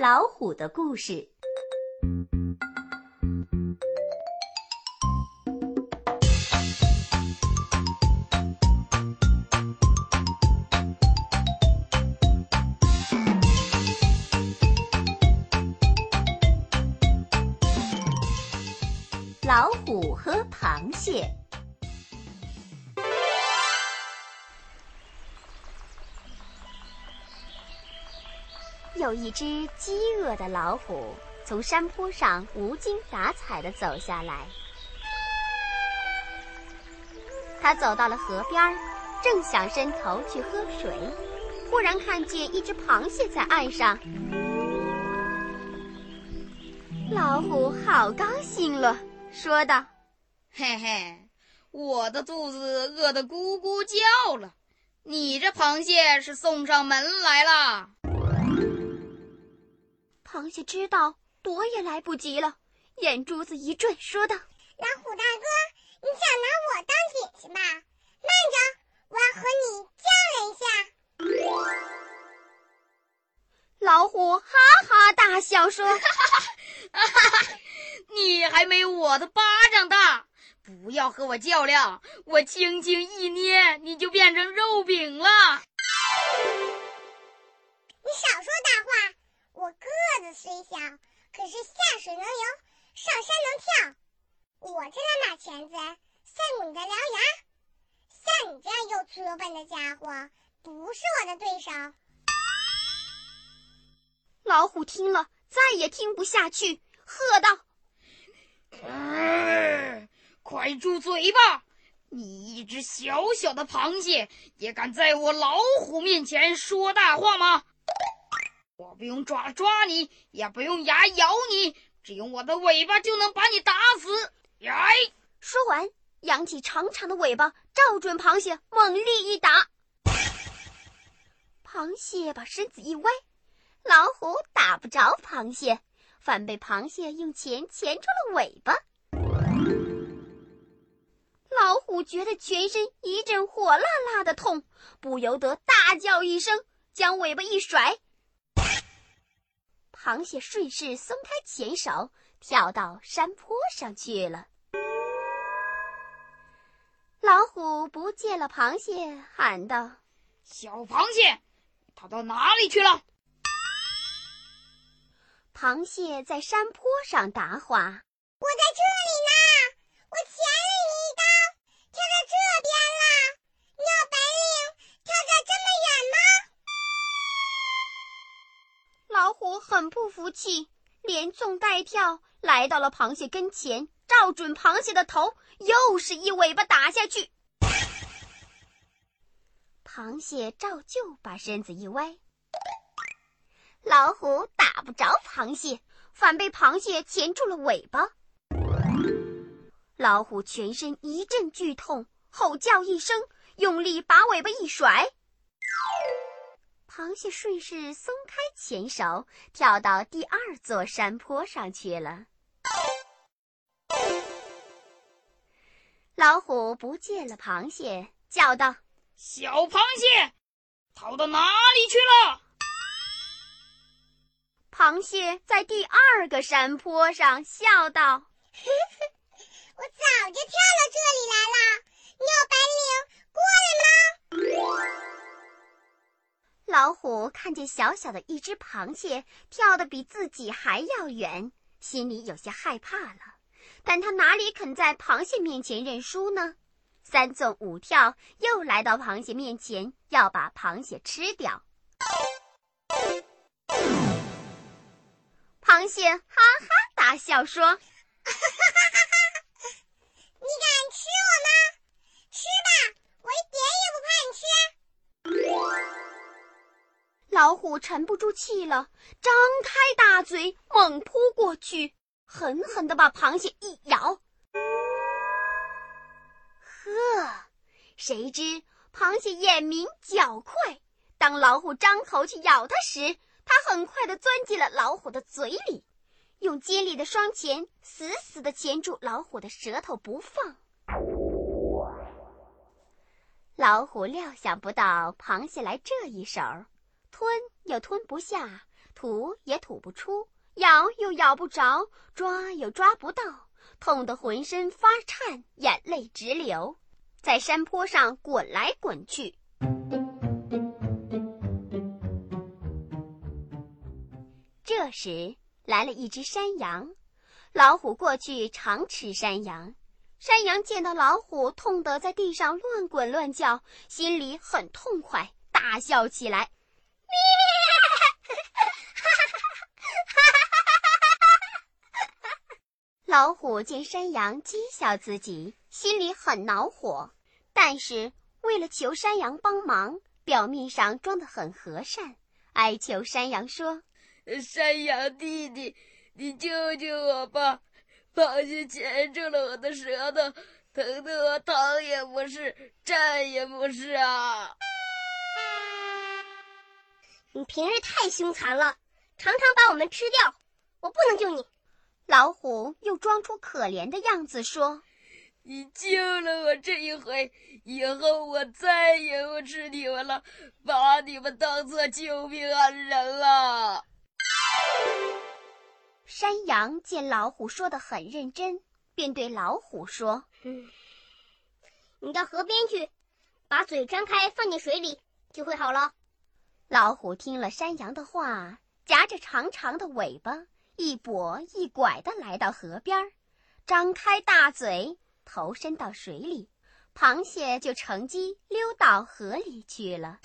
老虎的故事。老虎和螃蟹。有一只饥饿的老虎从山坡上无精打采地走下来。它走到了河边，正想伸头去喝水，忽然看见一只螃蟹在岸上。老虎好高兴了，说道：“嘿嘿，我的肚子饿得咕咕叫了，你这螃蟹是送上门来了。”螃蟹知道躲也来不及了，眼珠子一转，说道：“老虎大哥，你想拿我当点心吧？慢着，我要和你较量一下。”老虎哈哈大笑说：“哈哈哈，你还没我的巴掌大！不要和我较量，我轻轻一捏，你就变成肉饼了。”你少说大话。我个子虽小，可是下水能游，上山能跳。我这两把钳子赛过你的獠牙。像你这样又粗又笨的家伙，不是我的对手。老虎听了，再也听不下去，喝道：“快住嘴吧！你一只小小的螃蟹，也敢在我老虎面前说大话吗？”我不用爪抓你，也不用牙咬你，只用我的尾巴就能把你打死。呀！说完，扬起长长的尾巴，照准螃蟹猛力一打。螃蟹把身子一歪，老虎打不着螃蟹，反被螃蟹用钳钳住了尾巴。老虎觉得全身一阵火辣辣的痛，不由得大叫一声，将尾巴一甩。螃蟹顺势松开前手，跳到山坡上去了。老虎不见了螃蟹，喊道：“小螃蟹，它到哪里去了？”螃蟹在山坡上答话：“我在这里呢，我钳很不服气，连纵带跳来到了螃蟹跟前，照准螃蟹的头，又是一尾巴打下去。螃蟹照旧把身子一歪，老虎打不着螃蟹，反被螃蟹钳住了尾巴。老虎全身一阵剧痛，吼叫一声，用力把尾巴一甩。螃蟹顺势松开前手，跳到第二座山坡上去了。老虎不见了螃蟹，叫道：“小螃蟹，逃到哪里去了？”螃蟹在第二个山坡上笑道：“我早就跳到这里来了，你有本领过来吗？”老虎看见小小的一只螃蟹跳得比自己还要远，心里有些害怕了。但他哪里肯在螃蟹面前认输呢？三纵五跳，又来到螃蟹面前，要把螃蟹吃掉。螃蟹哈哈大笑说：“ 老虎沉不住气了，张开大嘴猛扑过去，狠狠地把螃蟹一咬。呵，谁知螃蟹眼明脚快，当老虎张口去咬它时，它很快地钻进了老虎的嘴里，用尖利的双钳死死地钳住老虎的舌头不放。老虎料想不到螃蟹来这一手。吞又吞不下，吐也吐不出，咬又咬不着，抓又抓不到，痛得浑身发颤，眼泪直流，在山坡上滚来滚去。这时来了一只山羊，老虎过去常吃山羊。山羊见到老虎痛得在地上乱滚乱叫，心里很痛快，大笑起来。老虎见山羊讥笑自己，心里很恼火，但是为了求山羊帮忙，表面上装得很和善，哀求山羊说：“山羊弟弟，你救救我吧！”螃蟹钳住了我的舌头，疼得我躺也不是，站也不是啊！你平日太凶残了，常常把我们吃掉，我不能救你。老虎又装出可怜的样子说：“你救了我这一回，以后我再也不吃你们了，把你们当做救命恩人了。”山羊见老虎说的很认真，便对老虎说：“嗯，你到河边去，把嘴张开，放进水里，就会好了。”老虎听了山羊的话，夹着长长的尾巴，一跛一拐的来到河边，张开大嘴，头伸到水里，螃蟹就乘机溜到河里去了。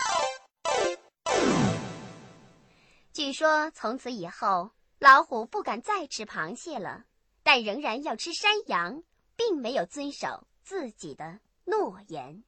据说从此以后。老虎不敢再吃螃蟹了，但仍然要吃山羊，并没有遵守自己的诺言。